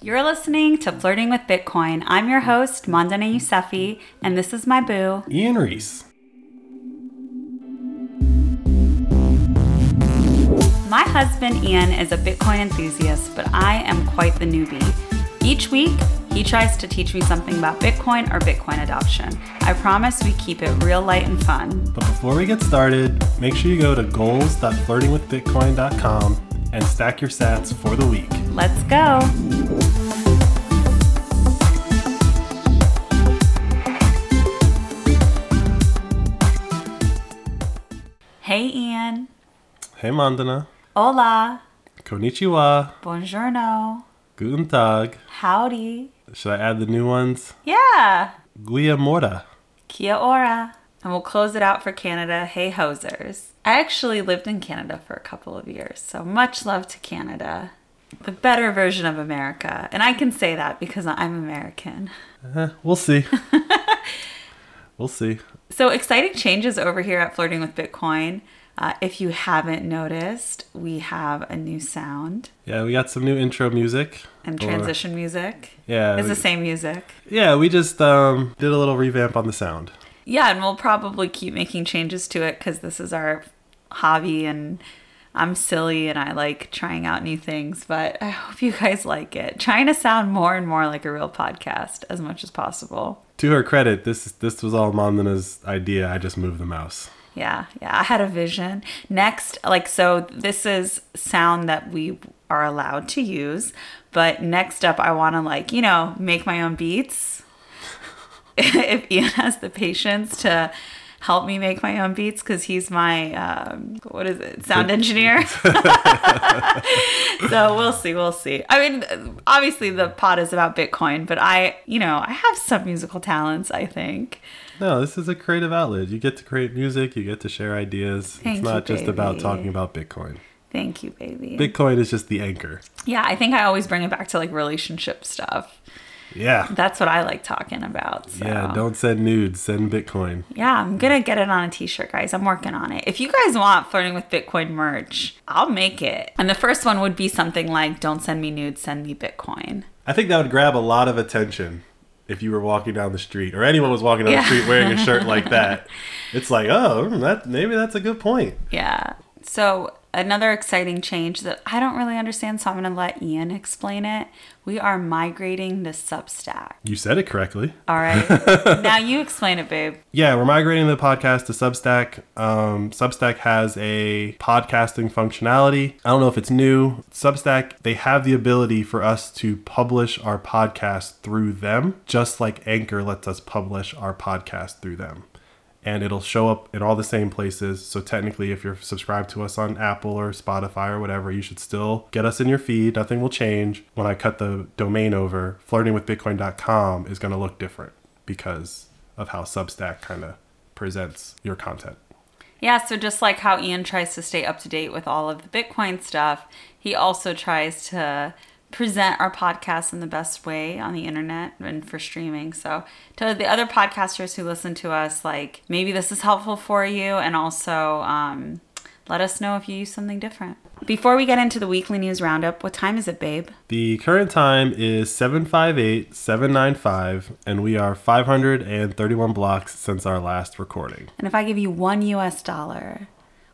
You're listening to Flirting with Bitcoin. I'm your host, Mandana Yousefi, and this is my boo. Ian Reese. My husband, Ian, is a Bitcoin enthusiast, but I am quite the newbie. Each week, he tries to teach me something about Bitcoin or Bitcoin adoption. I promise we keep it real light and fun. But before we get started, make sure you go to goals.flirtingwithbitcoin.com and stack your sats for the week. Let's go. Hey, Ian. Hey Mandana. Hola. Konnichiwa. Buongiorno. Guten Tag. Howdy. Should I add the new ones? Yeah. Guia Mora. Kia ora. And we'll close it out for Canada. Hey, hosers. I actually lived in Canada for a couple of years, so much love to Canada. The better version of America. And I can say that because I'm American. Eh, we'll see. we'll see. So, exciting changes over here at Flirting with Bitcoin. Uh, if you haven't noticed, we have a new sound Yeah, we got some new intro music. and Or- transition music. Yeah. It's we- the same music. Yeah, we just um, did a little revamp on the sound. Yeah, and we'll probably keep making changes to it because this is our hobby and I'm silly and I like trying out new things. But I hope you guys like it. Trying to sound more and more like a real podcast as much as possible. To her credit, this this was all Mandana's idea. I just moved the mouse. Yeah, yeah, I had a vision. Next, like, so this is sound that we are allowed to use. But next up, I want to, like, you know, make my own beats. if Ian has the patience to help me make my own beats, because he's my, um, what is it, sound engineer. so we'll see, we'll see. I mean, obviously the pod is about Bitcoin, but I, you know, I have some musical talents, I think. No, this is a creative outlet. You get to create music, you get to share ideas. Thank it's not you, just about talking about Bitcoin. Thank you, baby. Bitcoin is just the anchor. Yeah, I think I always bring it back to like relationship stuff. Yeah. That's what I like talking about. So. Yeah, don't send nudes, send Bitcoin. Yeah, I'm gonna get it on a t-shirt, guys. I'm working on it. If you guys want flirting with Bitcoin merch, I'll make it. And the first one would be something like "Don't send me nudes, send me Bitcoin." I think that would grab a lot of attention if you were walking down the street or anyone was walking down Yeah. the street wearing a shirt like that. It's like, oh, that maybe that's a good point. Yeah. So another exciting change that I don't really understand, so I'm gonna let Ian explain it. We are migrating to Substack. You said it correctly. All right. now you explain it, babe. Yeah, we're migrating the podcast to Substack. Um, Substack has a podcasting functionality. I don't know if it's new. Substack, they have the ability for us to publish our podcast through them, just like Anchor lets us publish our podcast through them. And it'll show up in all the same places. So technically, if you're subscribed to us on Apple or Spotify or whatever, you should still get us in your feed. Nothing will change. When I cut the domain over, flirtingwithbitcoin.com is going to look different because of how Substack kind of presents your content. Yeah, so just like how Ian tries to stay up to date with all of the Bitcoin stuff, he also tries to present our podcast in the best way on the internet and for streaming. So to the other podcasters who listen to us, like maybe this is helpful for you, and also um, let us know if you use something different. Before we get into the weekly news roundup, what time is it, babe? The current time is 758 795, and we are 531 blocks since our last recording. And if I give you one US dollar,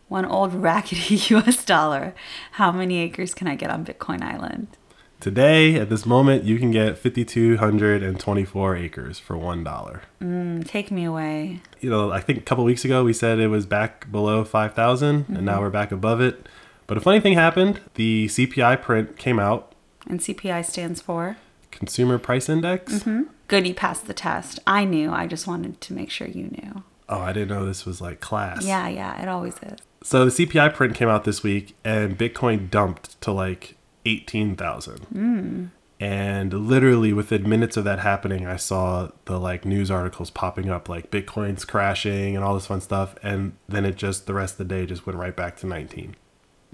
one old raggedy US dollar, how many acres can I get on Bitcoin Island? Today, at this moment, you can get 5,224 acres for $1. Mm, take me away. You know, I think a couple weeks ago we said it was back below 5,000, and now we're back above it. But a funny thing happened the CPI print came out, And CPI stands for? Consumer Price Index. Good, you passed the test. I knew. I just wanted to make sure you knew. Oh, I didn't know this was like class. Yeah, yeah, it always is. So the CPI print came out this week, and Bitcoin dumped to like eighteen thousand. And literally within minutes of that happening, I saw the like news articles popping up, like Bitcoin's crashing and all this fun stuff. And then it just the rest of the day just went right back to nineteen.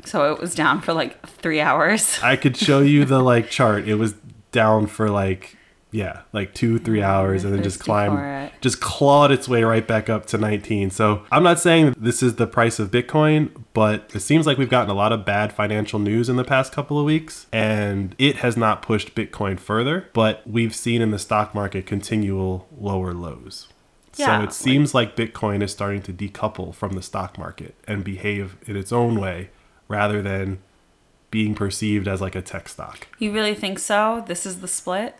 So it was down for like three hours. I could show you the like chart. It was down for like yeah, like two, three hours and then just climb, just clawed its way right back up to 19. So I'm not saying that this is the price of Bitcoin, but it seems like we've gotten a lot of bad financial news in the past couple of weeks, and it has not pushed Bitcoin further, but we've seen in the stock market continual lower lows. Yeah, so it seems like Bitcoin is starting to decouple from the stock market and behave in its own way rather than being perceived as like a tech stock. You really think so? This is the split?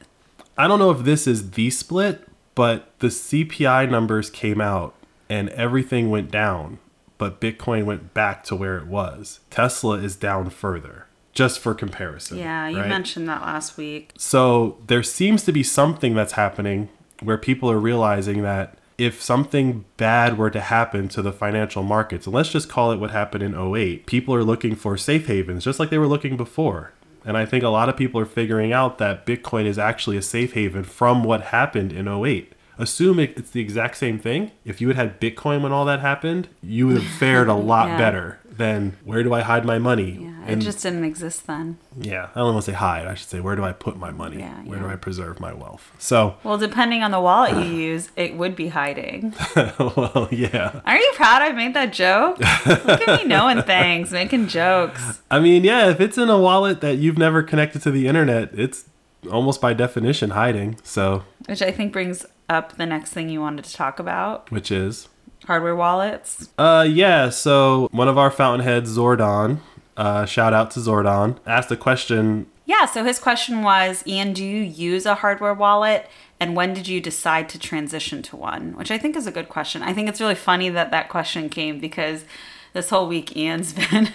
I don't know if this is the split, but the CPI numbers came out and everything went down, but Bitcoin went back to where it was. Tesla is down further, just for comparison. Yeah, you right? mentioned that last week. So there seems to be something that's happening where people are realizing that if something bad were to happen to the financial markets, and let's just call it what happened in 08, people are looking for safe havens, just like they were looking before. And I think a lot of people are figuring out that Bitcoin is actually a safe haven from what happened in 08. Assume it's the exact same thing. If you had had Bitcoin when all that happened, you would have fared a lot Yeah. better than where do I hide my money? Yeah, and it just didn't exist then. yeah, I don't want to say hide. I should say where do I put my money? Yeah, where yeah. do I preserve my wealth? So, Well, depending on the wallet you use, it would be hiding. well, yeah. Aren't you proud I made that joke? Look at me knowing things, making jokes. I mean, yeah, if it's in a wallet that you've never connected to the internet, it's almost by definition hiding. So, Which I think brings up the next thing you wanted to talk about which is hardware wallets. uh yeah, so one of our fountainheads Zordon, uh shout out to Zordon, asked a question Yeah, so his question was Ian, do you use a hardware wallet? And when did you decide to transition to one? Which I think is a good question. I think it's really funny that that question came because this whole week Ian's been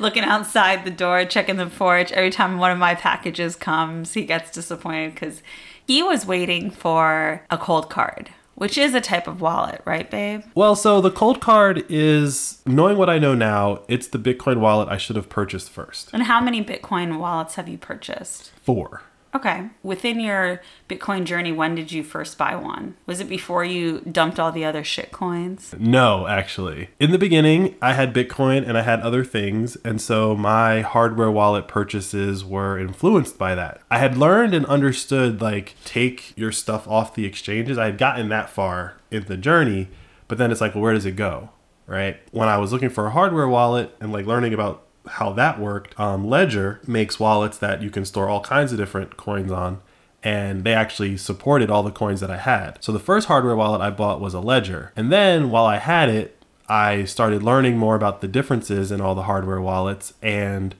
looking outside the door, checking the porch. Every time one of my packages comes, he gets disappointed because he was waiting for a Coldcard, which is a type of wallet, right, babe? Well, so the Coldcard is knowing what I know now, it's the Bitcoin wallet I should have purchased first. And how many Bitcoin wallets have you purchased? Four. Okay. Within your Bitcoin journey, when did you first buy one? Was it before you dumped all the other shit coins? No, actually. In the beginning, I had Bitcoin and I had other things, and so my hardware wallet purchases were influenced by that. I had learned and understood like take your stuff off the exchanges. I had gotten that far in the journey, but then it's like, well, where does it go? Right? When I was looking for a hardware wallet and like learning about how that worked, um, Ledger makes wallets that you can store all kinds of different coins on and they actually supported all the coins that I had. So the first hardware wallet I bought was a Ledger. And then while I had it, I started learning more about the differences in all the hardware wallets and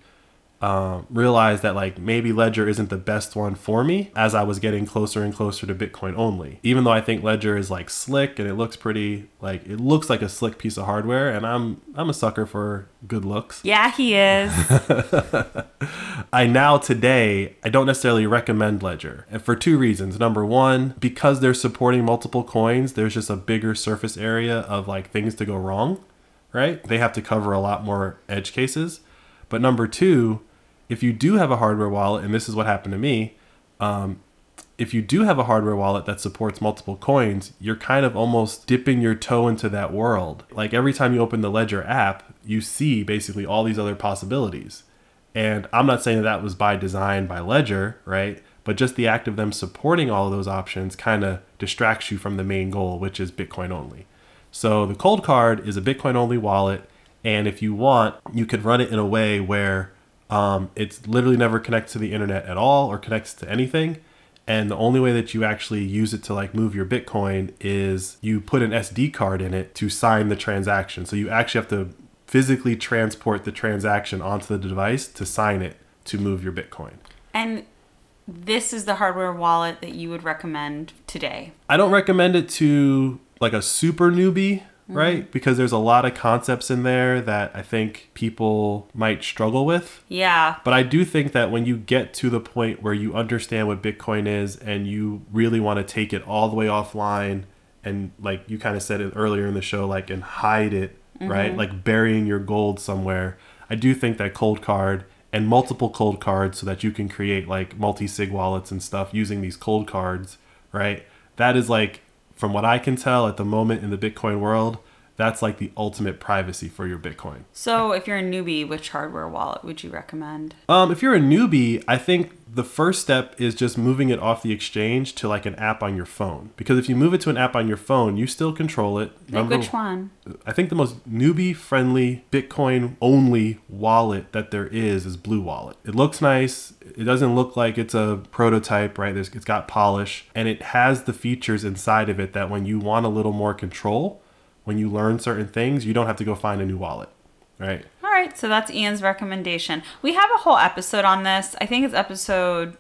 um, realized that like maybe Ledger isn't the best one for me as I was getting closer and closer to Bitcoin only. Even though I think Ledger is like slick and it looks pretty like it looks like a slick piece of hardware and I'm I'm a sucker for good looks. Yeah, he is. I now today I don't necessarily recommend Ledger, and for two reasons. Number one, because they're supporting multiple coins, there's just a bigger surface area of like things to go wrong, right? They have to cover a lot more edge cases. But number two, if you do have a hardware wallet, and this is what happened to me, um, if you do have a hardware wallet that supports multiple coins, you're kind of almost dipping your toe into that world. Like every time you open the Ledger app, you see basically all these other possibilities. And I'm not saying that that was by design by Ledger, right? But just the act of them supporting all of those options kind of distracts you from the main goal, which is Bitcoin only. So the Coldcard is a Bitcoin only wallet. And if you want, you could run it in a way where um, it's literally never connects to the internet at all or connects to anything. And the only way that you actually use it to like move your Bitcoin is you put an SD card in it to sign the transaction. So you actually have to physically transport the transaction onto the device to sign it to move your Bitcoin. and this is the hardware wallet that you would recommend today. I don't recommend it to like a super newbie, right? Mm-hmm. Because there's a lot of concepts in there that I think people might struggle with. Yeah. But I do think that when you get to the point where you understand what Bitcoin is and you really want to take it all the way offline and like you kind of said it earlier in the show like and hide it, mm-hmm. right? Like burying your gold somewhere. I do think that Coldcard and multiple Coldcards so that you can create like multi-sig wallets and stuff using these Coldcards, right? That is like from what I can tell at the moment in the Bitcoin world, that's like the ultimate privacy for your Bitcoin. So, if you're a newbie, which hardware wallet would you recommend? Um, if you're a newbie, I think the first step is just moving it off the exchange to like an app on your phone. Because if you move it to an app on your phone, you still control it. Like which one? I think the most newbie friendly Bitcoin only wallet that there is is Blue Wallet. It looks nice. It doesn't look like it's a prototype, right? There's, it's got polish and it has the features inside of it that when you want a little more control, when you learn certain things, you don't have to go find a new wallet, right? All right, so that's Ian's recommendation. We have a whole episode on this. I think it's episode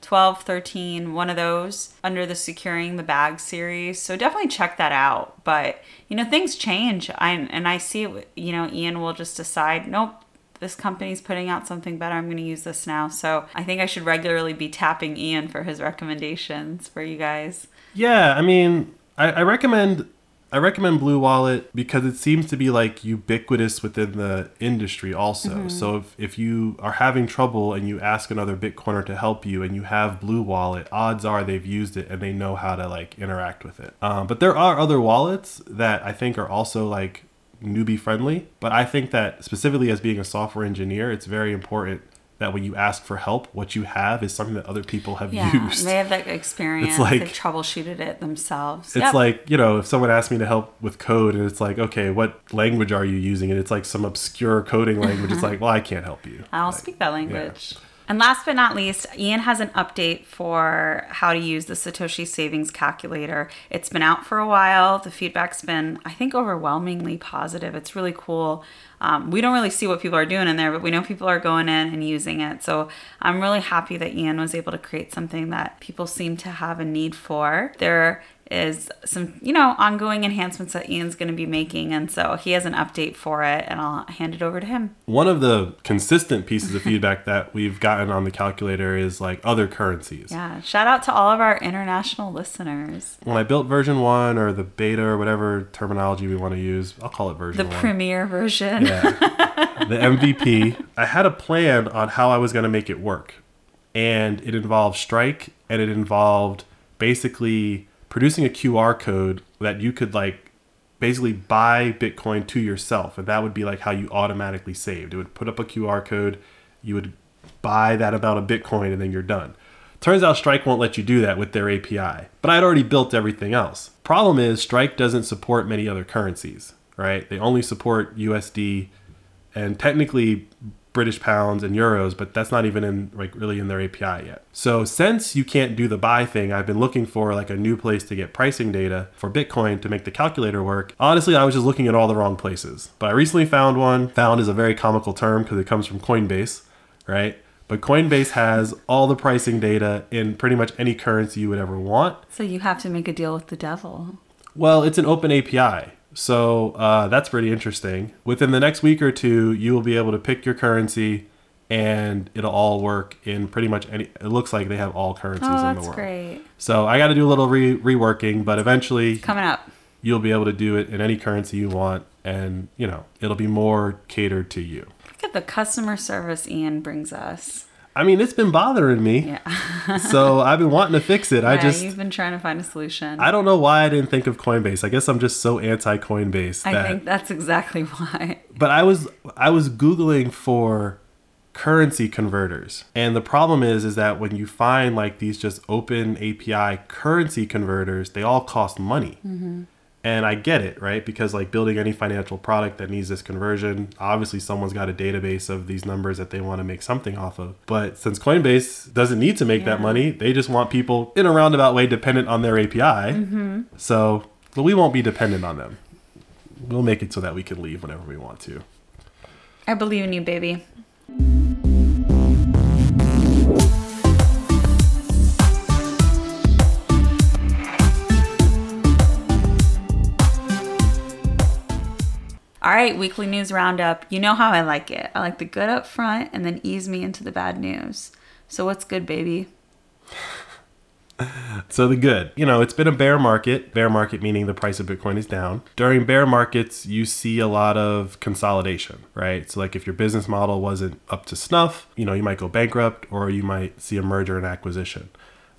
12, 13, one of those under the Securing the Bag series. So definitely check that out. But, you know, things change. I, and I see, you know, Ian will just decide, nope, this company's putting out something better. I'm going to use this now. So I think I should regularly be tapping Ian for his recommendations for you guys. Yeah, I mean, I, I recommend I recommend Blue Wallet because it seems to be like ubiquitous within the industry also. So if, if you are having trouble and you ask another Bitcoiner to help you and you have Blue Wallet, odds are they've used it and they know how to like interact with it. Um, but there are other wallets that I think are also like newbie friendly. But I think that specifically as being a software engineer, it's very important that when you ask for help, what you have is something that other people have Yeah, used. they have that experience. like- They've troubleshooted it themselves. It's Yep. like, you know, if someone asks me to help with code and it's like, okay, what language are you using? And it's like some obscure coding language. It's like, well, I can't help you. I don't Like, speak that language. And last but not least, Ian has an update for how to use the Satoshi Savings Calculator. It's been out for a while. The feedback's been, I think, overwhelmingly positive. It's really cool. Um, we don't really see what people are doing in there, but we know people are going in and using it. So I'm really happy that Ian was able to create something that people seem to have a need for. There is some, you know, ongoing enhancements that Ian's going to be making. And so he has an update for it, and I'll hand it over to him. One of the consistent pieces of feedback that we've gotten on the calculator is like other currencies. Yeah, shout out to all of our international listeners. When I built version one or the beta or whatever terminology we want to use, I'll call it version The one. premiere version. Yeah. the MVP. I had a plan on how I was going to make it work. And it involved Strike and it involved basically producing a QR code that you could like basically buy Bitcoin to yourself. And that would be like how you automatically saved. It would put up a QR code, you would buy that amount of Bitcoin, and then you're done. Turns out Strike won't let you do that with their API. But I'd already built everything else. Problem is, Strike doesn't support many other currencies, right? They only support USD and technically British pounds and euros, but that's not even in like really in their API yet. So since you can't do the buy thing, I've been looking for like a new place to get pricing data for Bitcoin to make the calculator work. Honestly, I was just looking at all the wrong places. But I recently found one. Found is a very comical term because it comes from Coinbase, right? But Coinbase has all the pricing data in pretty much any currency you would ever want. So you have to make a deal with the devil. Well, it's an open API. So uh, that's pretty interesting. Within the next week or two, you will be able to pick your currency and it'll all work in pretty much any. It looks like they have all currencies Oh, in the world. that's great. So I got to do a little re- reworking, but eventually Coming up. you'll be able to do it in any currency you want and, you know, it'll be more catered to you. Look at the customer service Ian brings us. I mean, it's been bothering me. Yeah. so I've been wanting to fix it. I just. you've been trying to find a solution. I don't know why I didn't think of Coinbase. I guess I'm just so anti Coinbase I think that's exactly why. but I was I was googling for currency converters. And the problem is is that when you find like these just open API currency converters, they all cost money. Mm-hmm. And I get it, right? Because like building any financial product that needs this conversion, obviously someone's got a database of these numbers that they want to make something off of. But since Coinbase doesn't need to make that money, they just want people in a roundabout way dependent on their API. Mm-hmm. So, but we won't be dependent on them. We'll make it so that we can leave whenever we want to. I believe in you, baby. Right, weekly news roundup. You know how I like it. I like the good up front and then ease me into the bad news. So, what's good, baby? So the good, you know, it's been a bear market. Bear market meaning the price of Bitcoin is down. During bear markets, you see a lot of consolidation, right? So like if your business model wasn't up to snuff, you know, you might go bankrupt or you might see a merger and acquisition.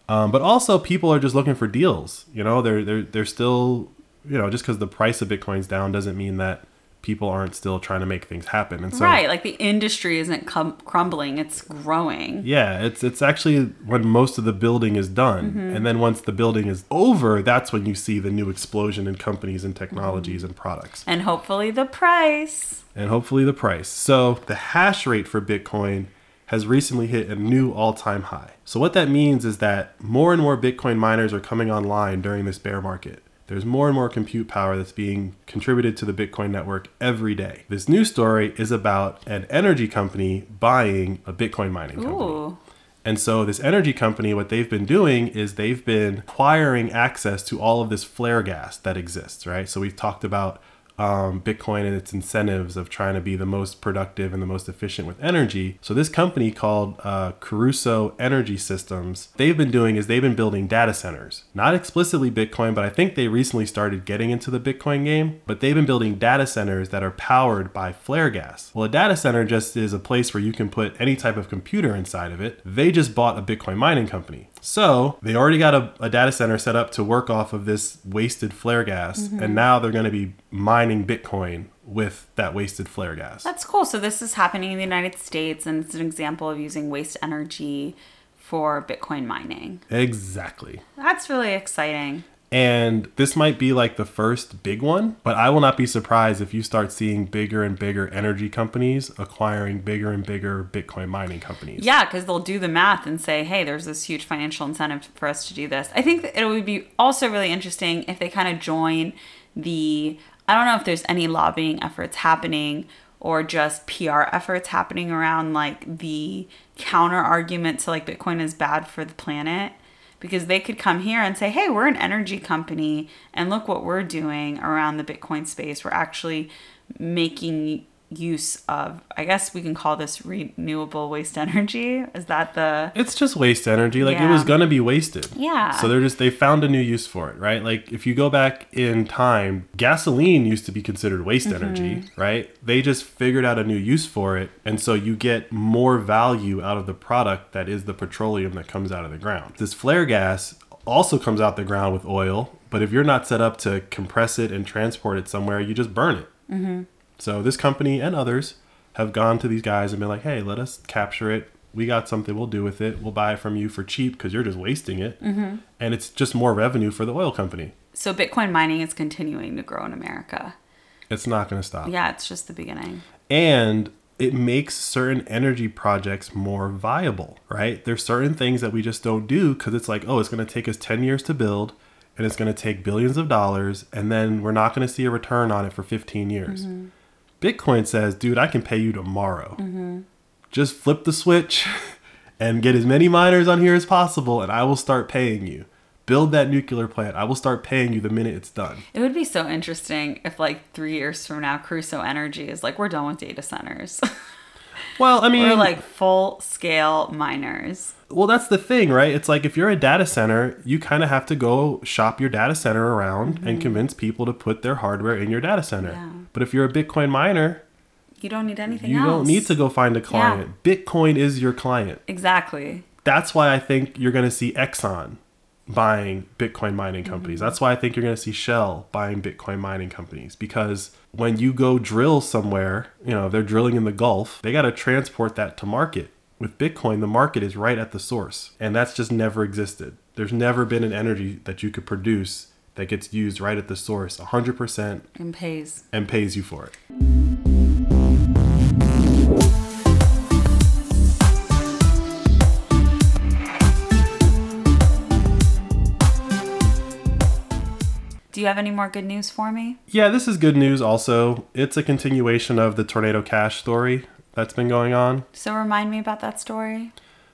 Um, but also people are just looking for deals. You know, they're they're they're still you know, just because the price of Bitcoin's down doesn't mean that people aren't still trying to make things happen. And so, right, like the industry isn't cum- crumbling; it's growing. yeah, it's it's actually when most of the building is done, Mm-hmm. and then once the building is over, that's when you see the new explosion in companies and technologies Mm-hmm. and products. And hopefully, the price. and hopefully the price. So the hash rate for Bitcoin has recently hit a new all-time high. So what that means is that more and more Bitcoin miners are coming online during this bear market. There's more and more compute power that's being contributed to the Bitcoin network every day. This new story is about an energy company buying a Bitcoin mining company. Ooh. And so this energy company, what they've been doing is they've been acquiring access to all of this flare gas that exists, right? So we've talked about um, Bitcoin and its incentives of trying to be the most productive and the most efficient with energy. So this company called uh, Crusoe Energy Systems, they've been doing is they've been building data centers. Not explicitly Bitcoin, but I think they recently started getting into the Bitcoin game. But they've been building data centers that are powered by flare gas. Well, a data center just is a place where you can put any type of computer inside of it. They just bought a Bitcoin mining company. So they already got a, a data center set up to work off of this wasted flare gas, and mm-hmm. now they're going to be mining Bitcoin with that wasted flare gas. That's cool. So this is happening in the United States, and it's an example of using waste energy for Bitcoin mining. Exactly. That's really exciting. And this might be like the first big one, but I will not be surprised if you start seeing bigger and bigger energy companies acquiring bigger and bigger Bitcoin mining companies. Yeah, because they'll do the math and say, hey, there's this huge financial incentive for us to do this. I think it would be also really interesting if they kind of join the, I don't know if there's any lobbying efforts happening or just PR efforts happening around like the counter argument to like Bitcoin is bad for the planet. Because they could come here and say, hey, we're an energy company and look what we're doing around the Bitcoin space. We're actually making use of, I guess we can call this renewable waste energy. Is that the. It's just waste energy. Like it was gonna be wasted. Yeah. So they're just they found a new use for it, right? Like if you go back in time, gasoline used to be considered waste Mm-hmm. energy, right? They just figured out a new use for it, and so you get more value out of the product that is the petroleum that comes out of the ground. This flare gas also comes out the ground with oil, but if you're not set up to compress it and transport it somewhere, you just burn it. Mm-hmm. So this company and others have gone to these guys and been like, "Hey, let us capture it. We got something we'll do with it. We'll buy it from you for cheap because you're just wasting it, Mm-hmm. and it's just more revenue for the oil company. So Bitcoin mining is continuing to grow in America. It's not going to stop. Yeah, it's just the beginning. and it makes certain energy projects more viable, right? There's certain things that we just don't do because it's like, oh, it's going to take us 10 years to build and it's going to take billions of dollars and then we're not going to see a return on it for 15 years. Bitcoin says, dude, I can pay you tomorrow. Just flip the switch and get as many miners on here as possible and I will start paying you. Build that nuclear plant. I will start paying you the minute it's done. It would be so interesting if, like, three years from now, Crusoe Energy is like, we're done with data centers. Well, I mean, we're like full scale miners. Well, that's the thing, right? It's like if you're a data center, you kind of have to go shop your data center around and mm-hmm. convince people to put their hardware in your data center. Yeah. But if you're a Bitcoin miner, You don't need anything you else. don't need to go find a client. Bitcoin is your client. Exactly. That's why I think you're going to see Exxon buying Bitcoin mining mm-hmm. companies. That's why I think you're going to see Shell buying Bitcoin mining companies because when you go drill somewhere, you know, they're drilling in the Gulf, they got to transport that to market. With Bitcoin, the market is right at the source, and that's just never existed. There's never been an energy that you could produce that gets used right at the source 100% And pays. and pays you for it. Do you have any more good news for me? Yeah, this is good news also. It's a continuation of the Tornado Cash story that's been going on. So remind me about that story.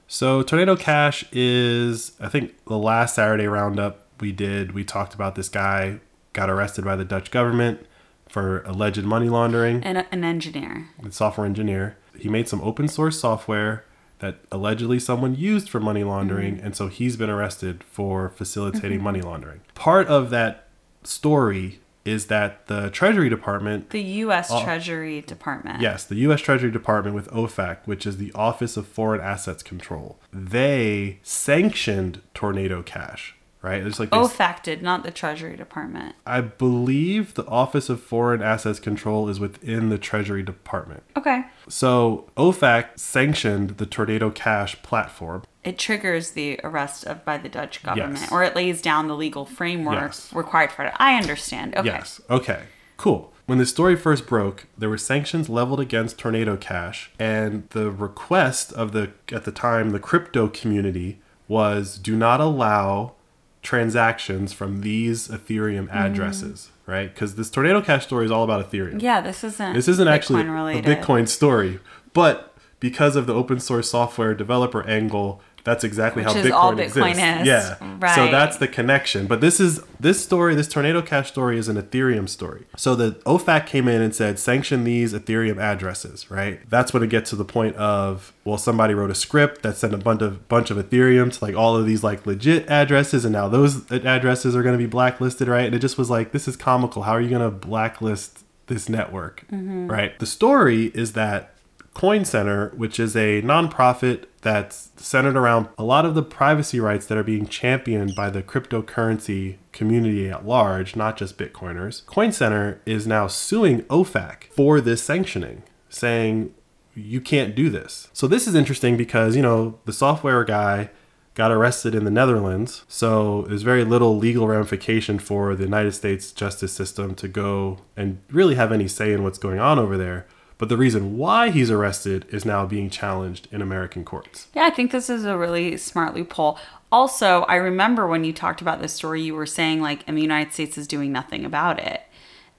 So Tornado Cash is, I think, the last Saturday roundup we did. We talked about this guy got arrested by the Dutch government for alleged money laundering. And a- an engineer. A software engineer. He made some open source software that allegedly someone used for money laundering, mm-hmm. and so he's been arrested for facilitating mm-hmm. money laundering. Part of that story is that the Treasury Department The U.S. Oh. Treasury Department. Yes, the U.S. Treasury Department with OFAC, which is the Office of Foreign Assets Control, they sanctioned Tornado Cash right? It's like they, OFAC did, not the Treasury Department. I believe the Office of Foreign Assets Control is within the Treasury Department. Okay. So OFAC sanctioned the Tornado Cash platform. It triggers the arrest of by the Dutch government, Yes. or it lays down the legal framework Yes. required for it. I understand. Okay. Yes. Okay. Cool. When the story first broke, there were sanctions leveled against Tornado Cash, and the request of the at the time the crypto community was do not allow transactions from these Ethereum Mm. addresses, right? Because this Tornado Cash story is all about Ethereum. Yeah, this isn't. This isn't actually Bitcoin a. Bitcoin story, but because of the open source software developer angle, that's exactly Which how is Bitcoin all Bitcoin exists. is. Yeah, so that's the connection. But this is this story, this Tornado Cash story, is an Ethereum story. So the OFAC came in and said sanction these Ethereum addresses. Right. That's when it gets to the point of well, somebody wrote a script that sent a bunch of bunch of Ethereum to like all of these like legit addresses, and now those addresses are going to be blacklisted. Right. And it just was like this is comical. How are you going to blacklist this network? Mm-hmm. Right. The story is that Coin Center, which is a nonprofit that's centered around a lot of the privacy rights that are being championed by the cryptocurrency community at large, not just Bitcoiners. Coin Center is now suing OFAC for this sanctioning, saying you can't do this. So this is interesting because, you know, the software guy got arrested in the Netherlands. So there's very little legal ramification for the United States justice system to go and really have any say in what's going on over there. But the reason why he's arrested is now being challenged in American courts. Yeah, I think this is a really smart loophole. Also, I remember when you talked about this story, you were saying like, and the United States is doing nothing about it.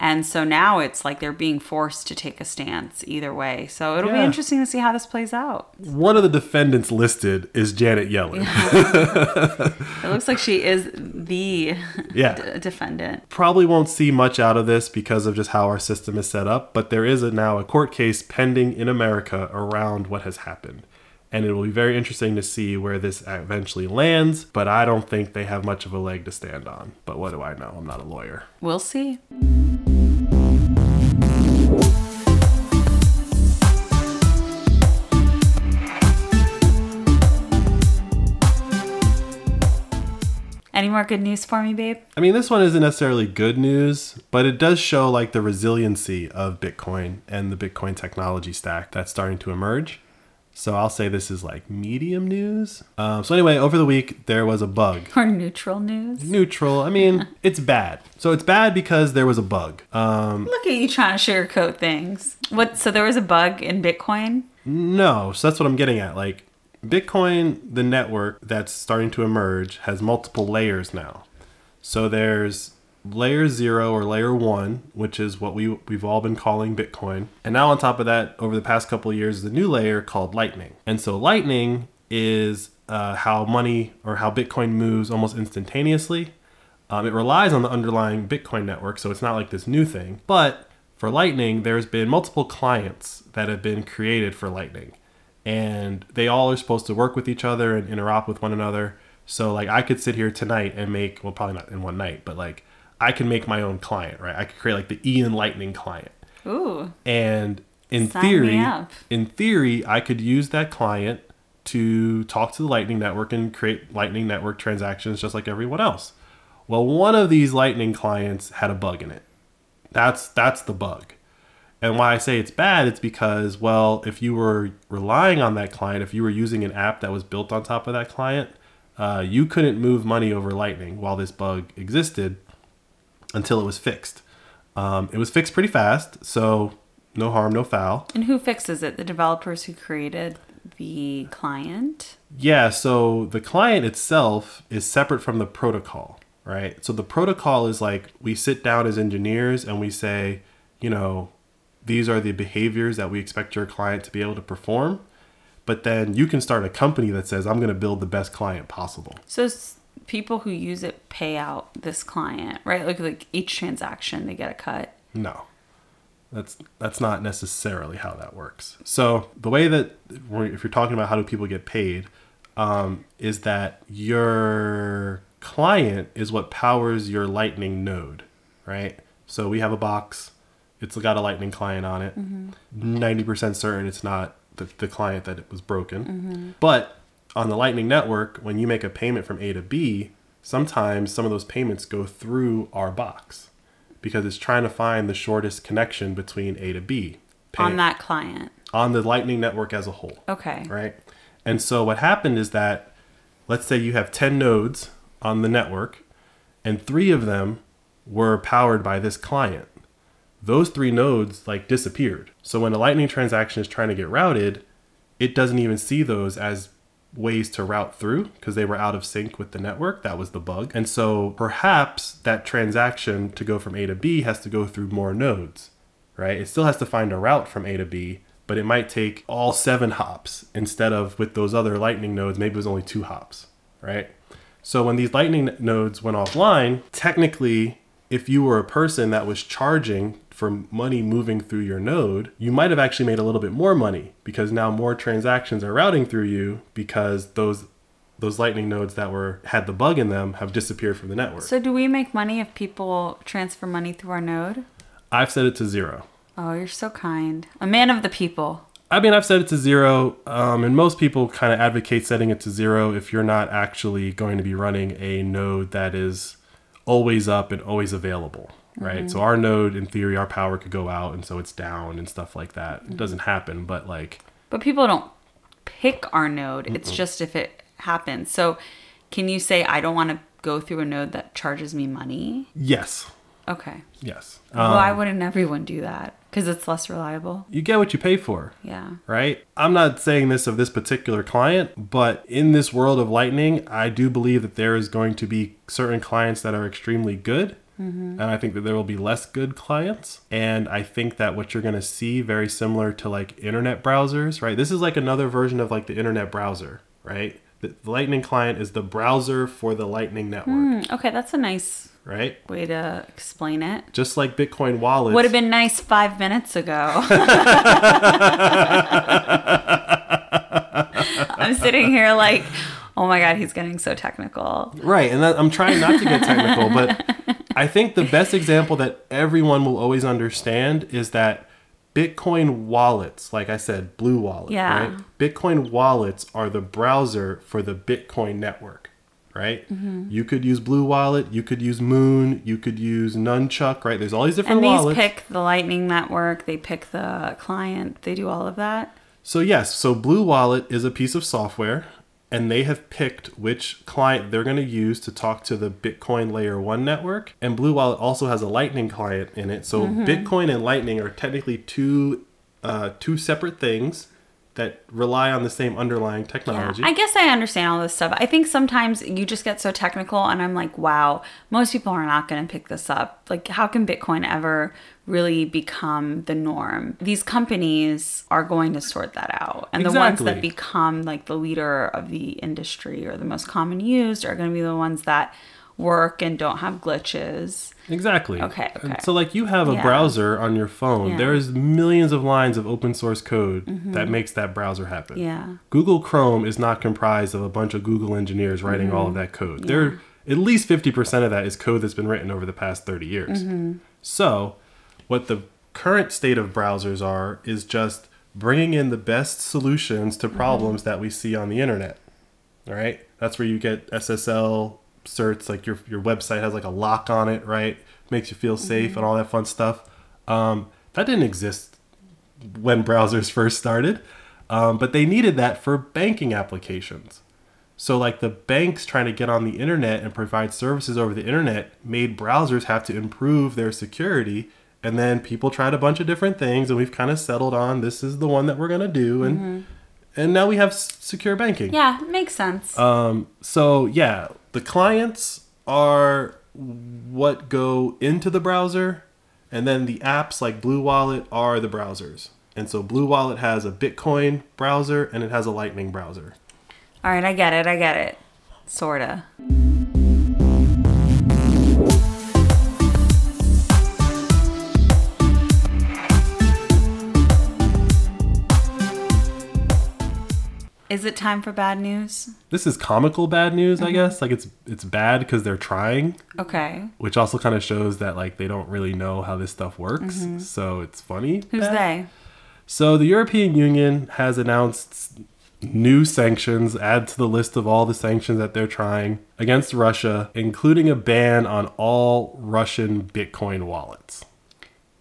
And so now it's like they're being forced to take a stance either way. So it'll be interesting to see how this plays out. One of the defendants listed is Janet Yellen. It looks like she is the Yeah. d- defendant. Probably won't see much out of this because of just how our system is set up, but there is a, now a court case pending in America around what has happened. And it will be very interesting to see where this eventually lands, but I don't think they have much of a leg to stand on. But what do I know? I'm not a lawyer. We'll see. Any more good news for me, babe? I mean, this one isn't necessarily good news, but it does show like the resiliency of Bitcoin and the Bitcoin technology stack that's starting to emerge. So I'll say this is like medium news. Um, so anyway, over the week there was a bug. Or neutral news? Neutral. I mean, it's bad. So it's bad because there was a bug. Um, Look at you trying to sugarcoat things. What? So there was a bug in Bitcoin? no, so that's what I'm getting at. Like Bitcoin, the network that's starting to emerge, has multiple layers now. So there's layer zero or layer one, which is what we we've all been calling Bitcoin, and now on top of that, over the past couple years, the new layer called Lightning. And so Lightning is uh, how money or how Bitcoin moves almost instantaneously. Um, it relies on the underlying Bitcoin network, so it's not like this new thing. But for Lightning, there's been multiple clients that have been created for Lightning, and they all are supposed to work with each other and interop with one another. So like I could sit here tonight and make well probably not in one night, but like I can make my own client, right? I could create like the Ian Lightning client. Ooh. And in Sign theory, in theory, I could use that client to talk to the Lightning Network and create Lightning Network transactions just like everyone else. Well, one of these Lightning clients had a bug in it. That's that's the bug. And why I say it's bad, it's because well, if you were relying on that client, if you were using an app that was built on top of that client, uh, you couldn't move money over Lightning while this bug existed until it was fixed. Um, it was fixed pretty fast, so no harm, no foul. And who fixes it? The developers who created the client? Yeah, so the client itself is separate from the protocol, right? So the protocol is like we sit down as engineers and we say, you know, these are the behaviors that we expect your client to be able to perform. But then you can start a company that says, I'm going to build the best client possible. So people who use it pay out this client, right? Like like each transaction they get a cut. No. That's that's not necessarily how that works. So the way that if you're talking about how do people get paid, um, is that your client is what powers your Lightning node, right? So we have a box. It's got a Lightning client on it. 90 percent certain it's not the, the client that it was broken. But on the Lightning network, when you make a payment from A to B, sometimes some of those payments go through our box because it's trying to find the shortest connection between A to B on that client. on the Lightning network as a whole Okay. right? And so what happened is that let's say you have 10 nodes on the network and 3 of them were powered by this client. Those 3 nodes like disappeared. So when a lightning transaction is trying to get routed, it doesn't even see those as ways to route through because they were out of sync with the network. That was the bug. And so perhaps that transaction to go from A to B has to go through more nodes, right? It still has to find a route from A to B, but it might take all seven hops instead of with those other lightning nodes, maybe it was only two hops, right? So when these lightning nodes went offline, technically, if you were a person that was charging for money moving through your node, you might have actually made a little bit more money because now more transactions are routing through you because those those lightning nodes that were had the bug in them have disappeared from the network. So do we make money if people transfer money through our node? I've set it to zero. Oh, you're so kind. A man of the people. I mean, I've set it to zero, um, and most people kind of advocate setting it to zero if you're not actually going to be running a node that is always up and always available, right? So our node, in theory, our power could go out, and so it's down and stuff like that. It doesn't happen, but like, But people don't pick our node. It's just if it happens. So can you say I don't want to go through a node that charges me money? yes, Okay. yes. Why Um, wouldn't everyone do that? Because it's less reliable. you get what you pay for. Yeah. right? I'm not saying this of this particular client, but in this world of Lightning, I do believe that there is going to be certain clients that are extremely good. And I think that there will be less good clients. And I think that what you're going to see very similar to like internet browsers, right? This is like another version of like the internet browser, right? The Lightning client is the browser for the Lightning network, Hmm, okay, that's a nice right? way to explain it. Just like Bitcoin wallets. Would have been nice five minutes ago. I'm sitting here like, oh my god, he's getting so technical. Right, and that, I'm trying not to get technical, but I think the best example that everyone will always understand is that Bitcoin wallets, like I said, Blue Wallet, Yeah. right? Bitcoin wallets are the browser for the Bitcoin network, right? Mm-hmm. You could use Blue Wallet, you could use Muun, you could use Nunchuk, right? There's all these different And these wallets. pick the Lightning Network. They pick the client. They do all of that. So yes, so Blue Wallet is a piece of software and they have picked which client they're going to use to talk to the Bitcoin layer 1 network and Blue Wallet also has a Lightning client in it. So Bitcoin and Lightning are technically two uh, two separate things that rely on the same underlying Yeah. technology. I guess I understand all this stuff. I think sometimes you just get so technical, and I'm like, wow, most people are not going to pick this up. Like, how can Bitcoin ever really become the norm? These companies are going to sort that out. And the ones that become like the leader of the industry or the most common used are going to be the ones that work and don't have glitches. Exactly. Okay, okay. So like you have a Yeah. browser on your phone. Yeah. Mm-hmm. There's millions of lines of open source code that makes that browser happen. Yeah. Google Chrome is not comprised of a bunch of Google engineers writing all of that code. There at least 50% of that is code that's been written over the past 30 years. So, what the current state of browsers are is just bringing in the best solutions to problems that we see on the internet. All right? That's where you get SSL certs like your your website has like a lock on it, right? Makes you feel safe and all that fun stuff. Um, that didn't exist when browsers first started, um, but they needed that for banking applications. So, like the banks trying to get on the internet and provide services over the internet made browsers have to improve their security. And then people tried a bunch of different things, and we've kind of settled on this is the one that we're gonna do, and and now we have s- secure banking. Yeah, makes sense. Um, so yeah, the clients are what go into the browser, and then the apps like Blue Wallet are the browsers. And so Blue Wallet has a Bitcoin browser and it has a Lightning browser. all right, I get it. I get it. Sorta. Is it time for bad news? This is comical bad news, I mm-hmm. guess. Like it's it's bad because they're trying, Okay. which also kind of shows that like they don't really know how this stuff works. Mm-hmm. So it's funny. Who's bad. they? So the European Union has announced new sanctions, add to the list of all the sanctions that they're trying against Russia, including a ban on all Russian Bitcoin wallets.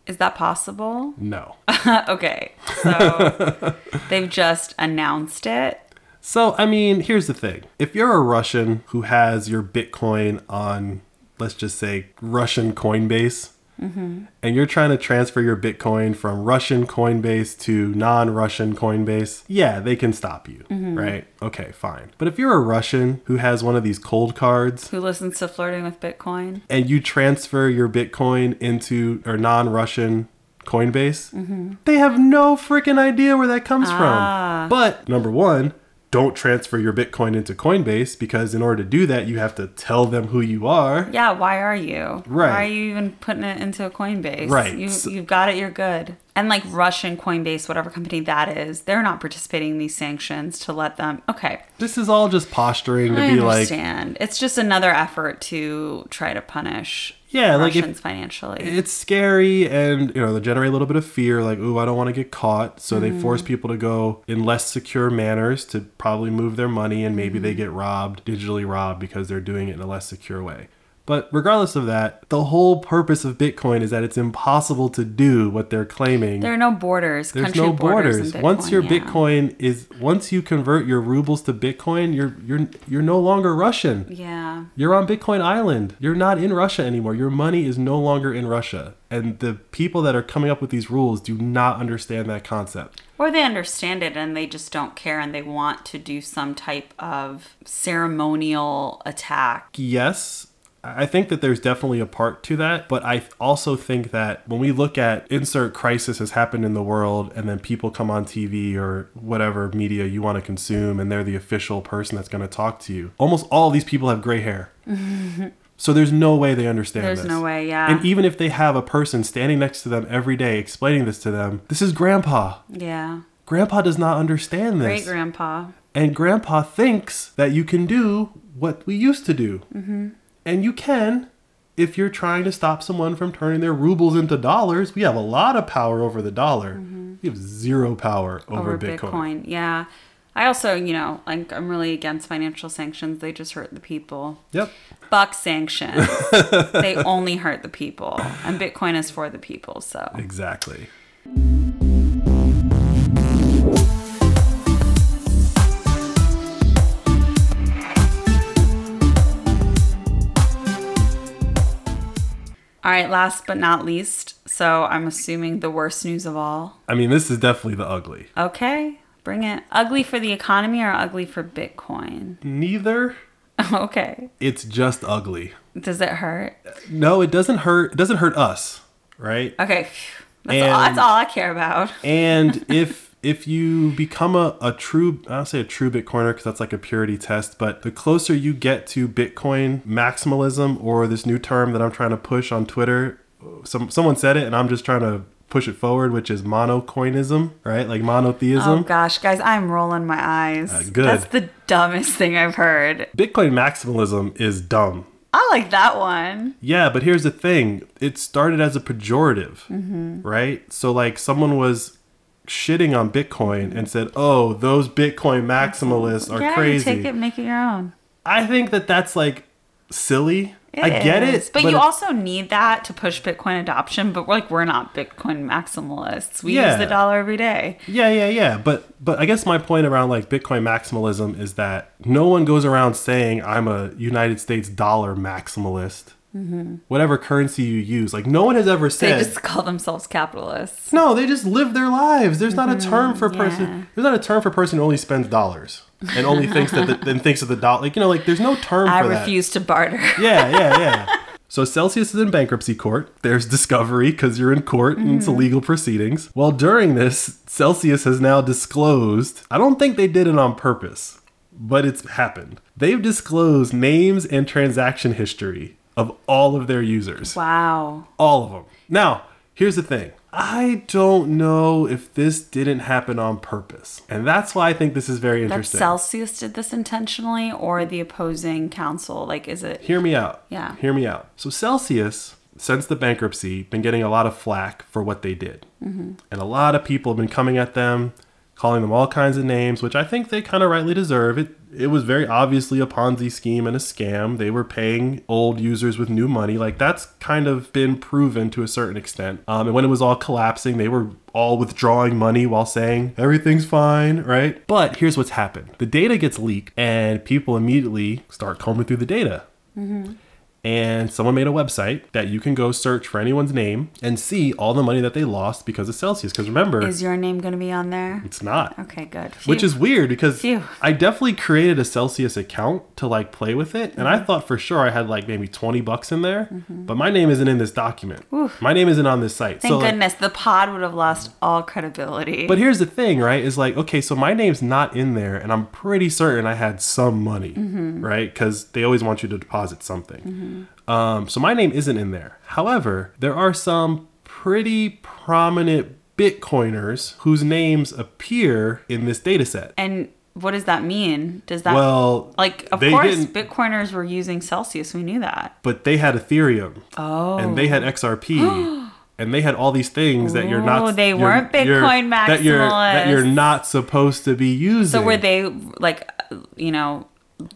Is that possible? No. okay. So they've just announced it. So, I mean, here's the thing. If you're a Russian who has your Bitcoin on, let's just say, Russian Coinbase, Mm-hmm. and you're trying to transfer your Bitcoin from Russian Coinbase to non Russian Coinbase, yeah, they can stop you, mm-hmm. right? Okay, fine. But if you're a Russian who has one of these Coldcards Who listens to Flirting with Bitcoin? and you transfer your Bitcoin into or non Russian Coinbase, mm-hmm. they have no freaking idea where that comes Ah. from. But number one, don't transfer your Bitcoin into Coinbase because in order to do that, you have to tell them who you are. Yeah, why are you? Right. Why are you even putting it into a Coinbase? Right. You, So- you've got it, you're good. And like Russian Coinbase, whatever company that is, they're not participating in these sanctions to let them. Okay. This is all just posturing to I be like, understand. it's just another effort to try to punish Yeah, like if- financially. it's scary and you know they generate a little bit of fear like ooh i don't want to get caught so they Mm-hmm. force people to go in less secure manners to probably move their money and maybe Mm-hmm. they get robbed digitally robbed because they're doing it in a less secure way but regardless of that the whole purpose of bitcoin is that it's impossible to do what they're claiming there are no borders. there's no borders. borders. in once your yeah. bitcoin is once you convert your rubles to bitcoin you're you're you're no longer russian Yeah. you're on Bitcoin Island. You're not in Russia anymore. Your money is no longer in Russia. And the people that are coming up with these rules do not understand that concept. Or they understand it and they just don't care and they want to do some type of ceremonial attack. Yes, I think that there's definitely a part to that, but I also think that when we look at insert crisis has happened in the world and then people come on TV or whatever media you want to consume and they're the official person that's going to talk to you. Almost all these people have gray hair. So there's no way they understand There's this. no way, yeah. And even if they have a person standing next to them every day explaining this to them, this is grandpa. Yeah. Grandpa does not understand this. Great grandpa. and grandpa thinks that you can do what we used to do. Mm-hmm. Mm-hmm. And you can if you're trying to stop someone from turning their rubles into dollars. We have a lot of power over the dollar. We have zero power over, over Bitcoin. Bitcoin. Yeah. I also, you know, like I'm really against financial sanctions. They just hurt the people. Yep. Buck sanctions. they only hurt the people. And Bitcoin is for the people. So Exactly. All right, last but not least. So I'm assuming the worst news of all. I mean, this is definitely the ugly. Okay, bring it. Ugly for the economy or ugly for Bitcoin? Neither. okay. It's just ugly. Does it hurt? No, it doesn't hurt. It doesn't hurt us, right? Okay. That's, all, that's all I care about. and if if you become a, a true i don't say a true bitcoiner because that's like a purity test but the closer you get to bitcoin maximalism or this new term that i'm trying to push on twitter some someone said it and i'm just trying to push it forward which is monocoinism right like monotheism Oh gosh, guys, I'm rolling my eyes. Uh, good. That's the dumbest thing I've heard. bitcoin maximalism is dumb I like that one. Yeah, but here's the thing. It started as a pejorative, right? So like someone was shitting on Bitcoin and said, "Oh, those Bitcoin maximalists are yeah, crazy." you take it, make it your own. I think that that's like silly. I get is. it, but, you it's- also need that to push Bitcoin adoption. But we're like, we're not Bitcoin maximalists. We Yeah. use the dollar every day. Yeah, yeah, yeah. But but I guess my point around like Bitcoin maximalism is that no one goes around saying I'm a United States dollar maximalist. Whatever currency you use, like no one has ever Mm-hmm. They just call themselves capitalists. No, they just live their lives. There's not a term for person. Mm-hmm. yeah. There's not a term for person who only spends dollars and only thinks that the, then thinks of the dollar. Like you know, like there's no term I for that. refuse to barter. Yeah, yeah, yeah. So Celsius is in bankruptcy court. There's discovery because you're in court and Mm-hmm. it's legal proceedings. Well, during this, Celsius has now disclosed. I don't think they did it on purpose, but it's happened. They've disclosed names and transaction history of all of their users. Wow. All of them. Now, here's the thing. I don't know if this didn't happen on purpose. And that's why I think this is very That interesting. Celsius did this intentionally, or the opposing counsel? Like, is it? Hear me out. Yeah. Hear me out. So Celsius, since the bankruptcy, been getting a lot of flack for what they did. Mm-hmm. And a lot of people have been coming at them, calling them all kinds of names, which I think they kind of rightly deserve. It it was very obviously a Ponzi scheme and a scam. They were paying old users with new money. Like that's kind of been proven to a certain extent. Um, and when it was all collapsing, they were all withdrawing money while saying everything's fine, right? But here's what's happened: the data gets leaked, and people immediately start combing through the data and someone made a website that you can go search for anyone's name and see all the money that they lost because of Celsius. Because remember, Is your name going to be on there? it's not. Okay, good. Which is weird because Phew. I definitely created a Celsius account to like play with it, and I Mm-hmm. thought for sure I had like maybe twenty bucks in there, but my name isn't in this document. My name isn't on this site. Thank so like, goodness the pod would have lost all credibility. but here's the thing, right? Is like, okay, so my name's not in there, and I'm pretty certain I had some money, Mm-hmm. right? Because they always want you to deposit something. Um, so my name isn't in there. However, there are some pretty prominent Bitcoiners whose names appear in this data set. and what does that mean? Does that Well, like of course Bitcoiners were using Celsius. We knew that. but they had Ethereum Oh. and they had XRP. And they had all these things that you're not. Oh, they weren't you're- Bitcoin That you're that you're not supposed to be using. So were they like you know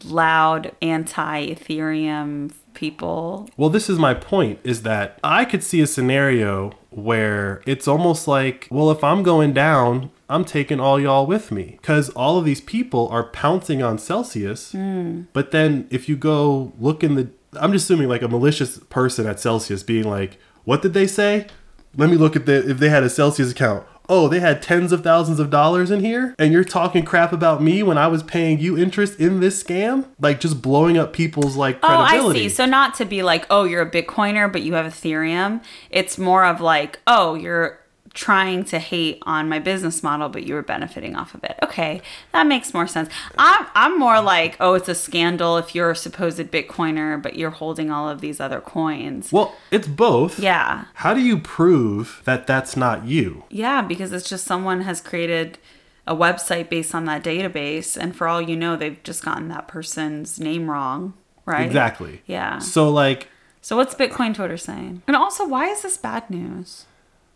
loud anti Ethereum people? Well, this is my point is that I could see a scenario where it's almost like, well, if I'm going down, I'm taking all y'all with me because all of these people are pouncing on Celsius. Hmm. But then if you go look in the, I'm just assuming like a malicious person at Celsius being like, what did they say? Let me look at the, if they had a Celsius account. Oh, they had tens of thousands of dollars in here, and you're talking crap about me when I was paying you interest in this scam? Like just blowing up people's like credibility. Oh. I see. So not to be like, oh, you're a Bitcoiner, but you have Ethereum. It's more of like, oh, you're trying to hate on my business model, but you were benefiting off of it. Okay, that makes more sense. I'm I'm more like, oh, it's a scandal if you're a supposed Bitcoiner, but you're holding all of these other coins. Well, it's both. Yeah. How do you prove that that's not you? Yeah, because it's just someone has created a website based on that database, and for all you know, they've just gotten that person's name wrong, right? Exactly. Yeah. So like So what's Bitcoin Twitter saying? And also, why is this bad news?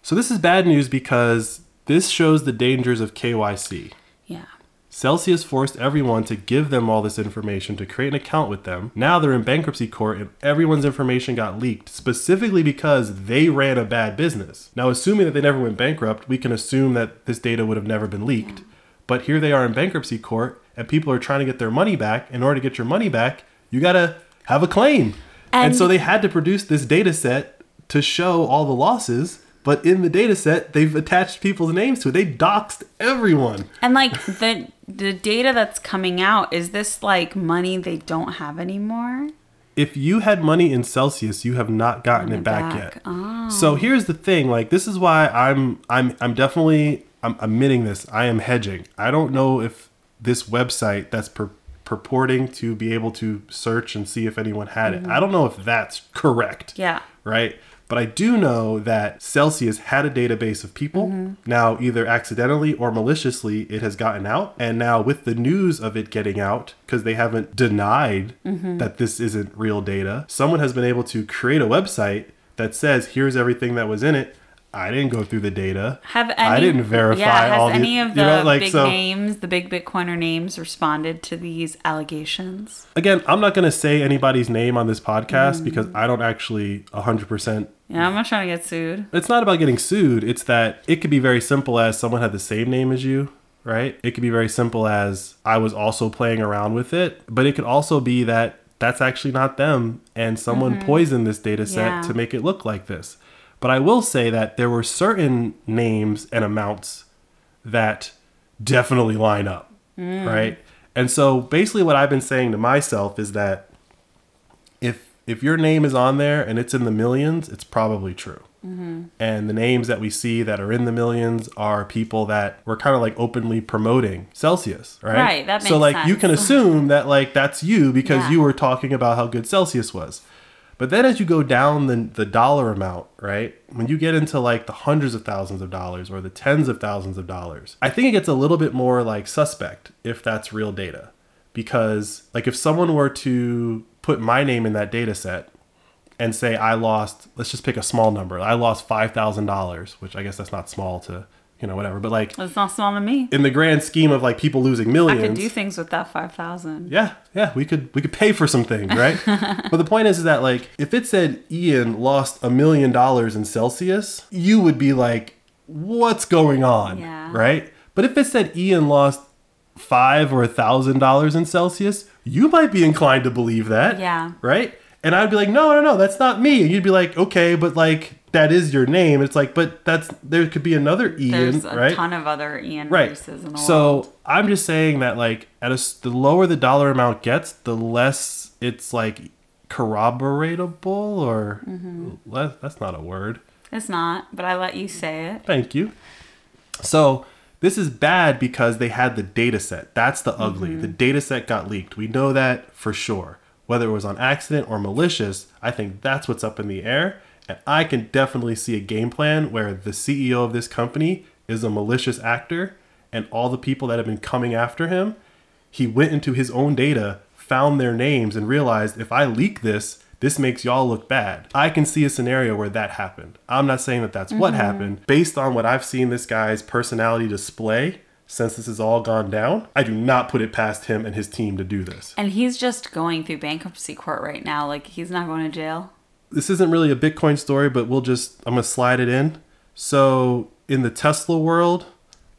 So this is bad news because this shows the dangers of KYC. Yeah. Celsius forced everyone to give them all this information to create an account with them. Now they're in bankruptcy court and everyone's information got leaked specifically because they ran a bad business. Now, assuming that they never went bankrupt, we can assume that this data would have never been leaked. But here they are in bankruptcy court and people are trying to get their money back. In order to get your money back, you got to have a claim. And, And- so they had to produce this data set to show all the losses. But in the data set, they've attached people's names to it. They doxed everyone. And like the the data that's coming out is this like money they don't have anymore? if you had money in Celsius, you have not gotten it back, back. yet. Oh. So here's the thing, like this is why I'm I'm I'm definitely I'm admitting this. I am hedging. I don't know if this website that's pur- purporting to be able to search and see if anyone had it. I don't know if that's correct. Mm-hmm. Yeah. Right? But I do know that Celsius had a database of people. Mm-hmm. Now, either accidentally or maliciously, it has gotten out. And now, with the news of it getting out, because they haven't denied Mm-hmm. that this isn't real data, someone has been able to create a website that says, here's everything that was in it. I didn't go through the data. Have any I didn't verify Yeah, has all the- any of you the know, like, big so- names, the big Bitcoiner names responded to these allegations? Again, I'm not going to say anybody's name on this Mm. podcast because I don't actually 100% Yeah, I'm not trying to get sued. it's not about getting sued. It's that it could be very simple as someone had the same name as you, right? It could be very simple as I was also playing around with it, but it could also be that that's actually not them and someone mm-hmm. poisoned this data set Yeah. to make it look like this. But I will say that there were certain names and amounts that definitely line up, mm. right? And so basically what I've been saying to myself is that if your name is on there and it's in the millions, it's probably true. Mm-hmm. And the names that we see that are in the millions are people that were kind of like openly promoting Celsius, right? Right, that so makes like you can assume that like that's you because Yeah. you were talking about how good Celsius was. But then as you go down the the dollar amount, right? When you get into like the hundreds of thousands of dollars or the tens of thousands of dollars, I think it gets a little bit more like suspect if that's real data. Because like if someone were to put my name in that data set and say I lost, let's just pick a small number. I lost $5,000, which I guess that's not small to you know, whatever. But like It's not small to me. in the grand scheme of like people losing millions. I could do things with that five thousand. yeah, yeah, we could we could pay for some things, right? but the point is, is that like if it said Ian lost a million dollars in Celsius, you would be like, what's going on, Yeah. right? But if it said Ian lost five or a thousand dollars in Celsius, you might be inclined to believe that, Yeah. right? And I'd be like, no, no, no, that's not me. And you'd be like, okay, but like that is your name. It's like, but that's there could be another Ian, There's a right? ton of other Ian right. Reeses in the so world. I'm just saying that like at a the lower the dollar amount gets, the less it's like corroboratable or Mm-hmm. le- that's not a word. It's not, but I let you say it. Thank you. So this is bad because they had the data set. That's the ugly. Mm-hmm. The data set got leaked. We know that for sure. Whether it was on accident or malicious, I think that's what's up in the air. And I can definitely see a game plan where the CEO of this company is a malicious actor and all the people that have been coming after him, he went into his own data, found their names, and realized if I leak this, this makes y'all look bad. I can see a scenario where that happened. I'm not saying that that's what mm-hmm. happened. Based on what I've seen this guy's personality display since this has all gone down, I do not put it past him and his team to do this. And he's just going through bankruptcy court right now. Like he's not going to jail. This isn't really a Bitcoin story, but we'll just, I'm going to slide it in. So, in the Tesla world,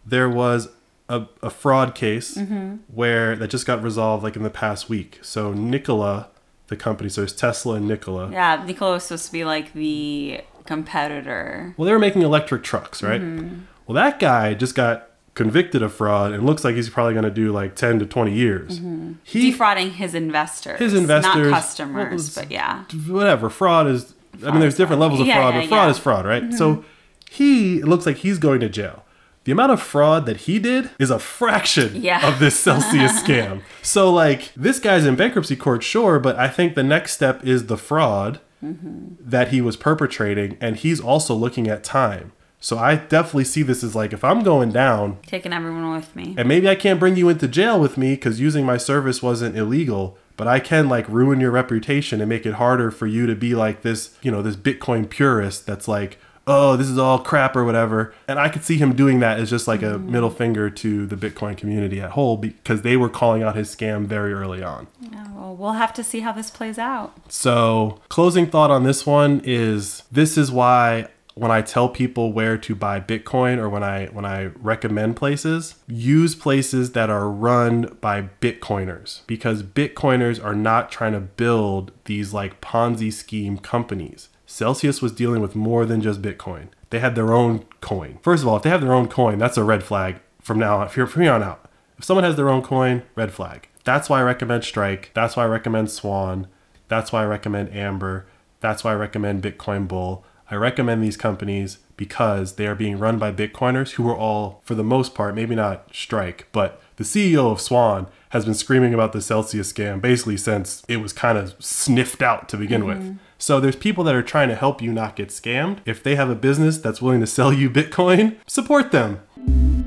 there was a, a fraud case mm-hmm. where that just got resolved like in the past week. So, Nikola, the company, so it's Tesla and Nikola. Yeah, Nikola was supposed to be like the competitor. Well, they were making electric trucks, right? Mm-hmm. Well, that guy just got convicted of fraud and looks like he's probably going to do like 10 to 20 years. Mm-hmm. He, Defrauding his investors. his investors, Not customers, well, but yeah. whatever, fraud is, I mean, there's different levels of Yeah, fraud, yeah, but fraud yeah. is fraud, right? So mm-hmm. he looks like he's going to jail. The amount of fraud that he did is a fraction Yeah. of this Celsius scam. So, like, this guy's in bankruptcy court, sure, but I think the next step is the fraud mm-hmm. that he was perpetrating, and he's also looking at time. So, I definitely see this as like, if I'm going down, Taking everyone with me. and maybe I can't bring you into jail with me because using my service wasn't illegal, but I can like ruin your reputation and make it harder for you to be like this, you know, this Bitcoin purist that's like, oh, this is all crap or whatever. And I could see him doing that as just like a mm-hmm. middle finger to the Bitcoin community at whole because they were calling out his scam very early on. Yeah, well, we'll have to see how this plays out. So, closing thought on this one is this is why when I tell people where to buy Bitcoin or when I when I recommend places, use places that are run by Bitcoiners because Bitcoiners are not trying to build these like Ponzi scheme companies. Celsius was dealing with more than just Bitcoin. They had their own coin. First of all, if they have their own coin, that's a red flag from now on. From here on out. If someone has their own coin, red flag. That's why I recommend Strike. That's why I recommend Swan. That's why I recommend Amber. That's why I recommend Bitcoin Bull. I recommend these companies because they are being run by Bitcoiners who are all, for the most part, maybe not Strike, but the CEO of Swan has been screaming about the Celsius scam basically since it was kind of sniffed out to begin with. Mm-hmm. So there's people that are trying to help you not get scammed. If they have a business that's willing to sell you Bitcoin, support them.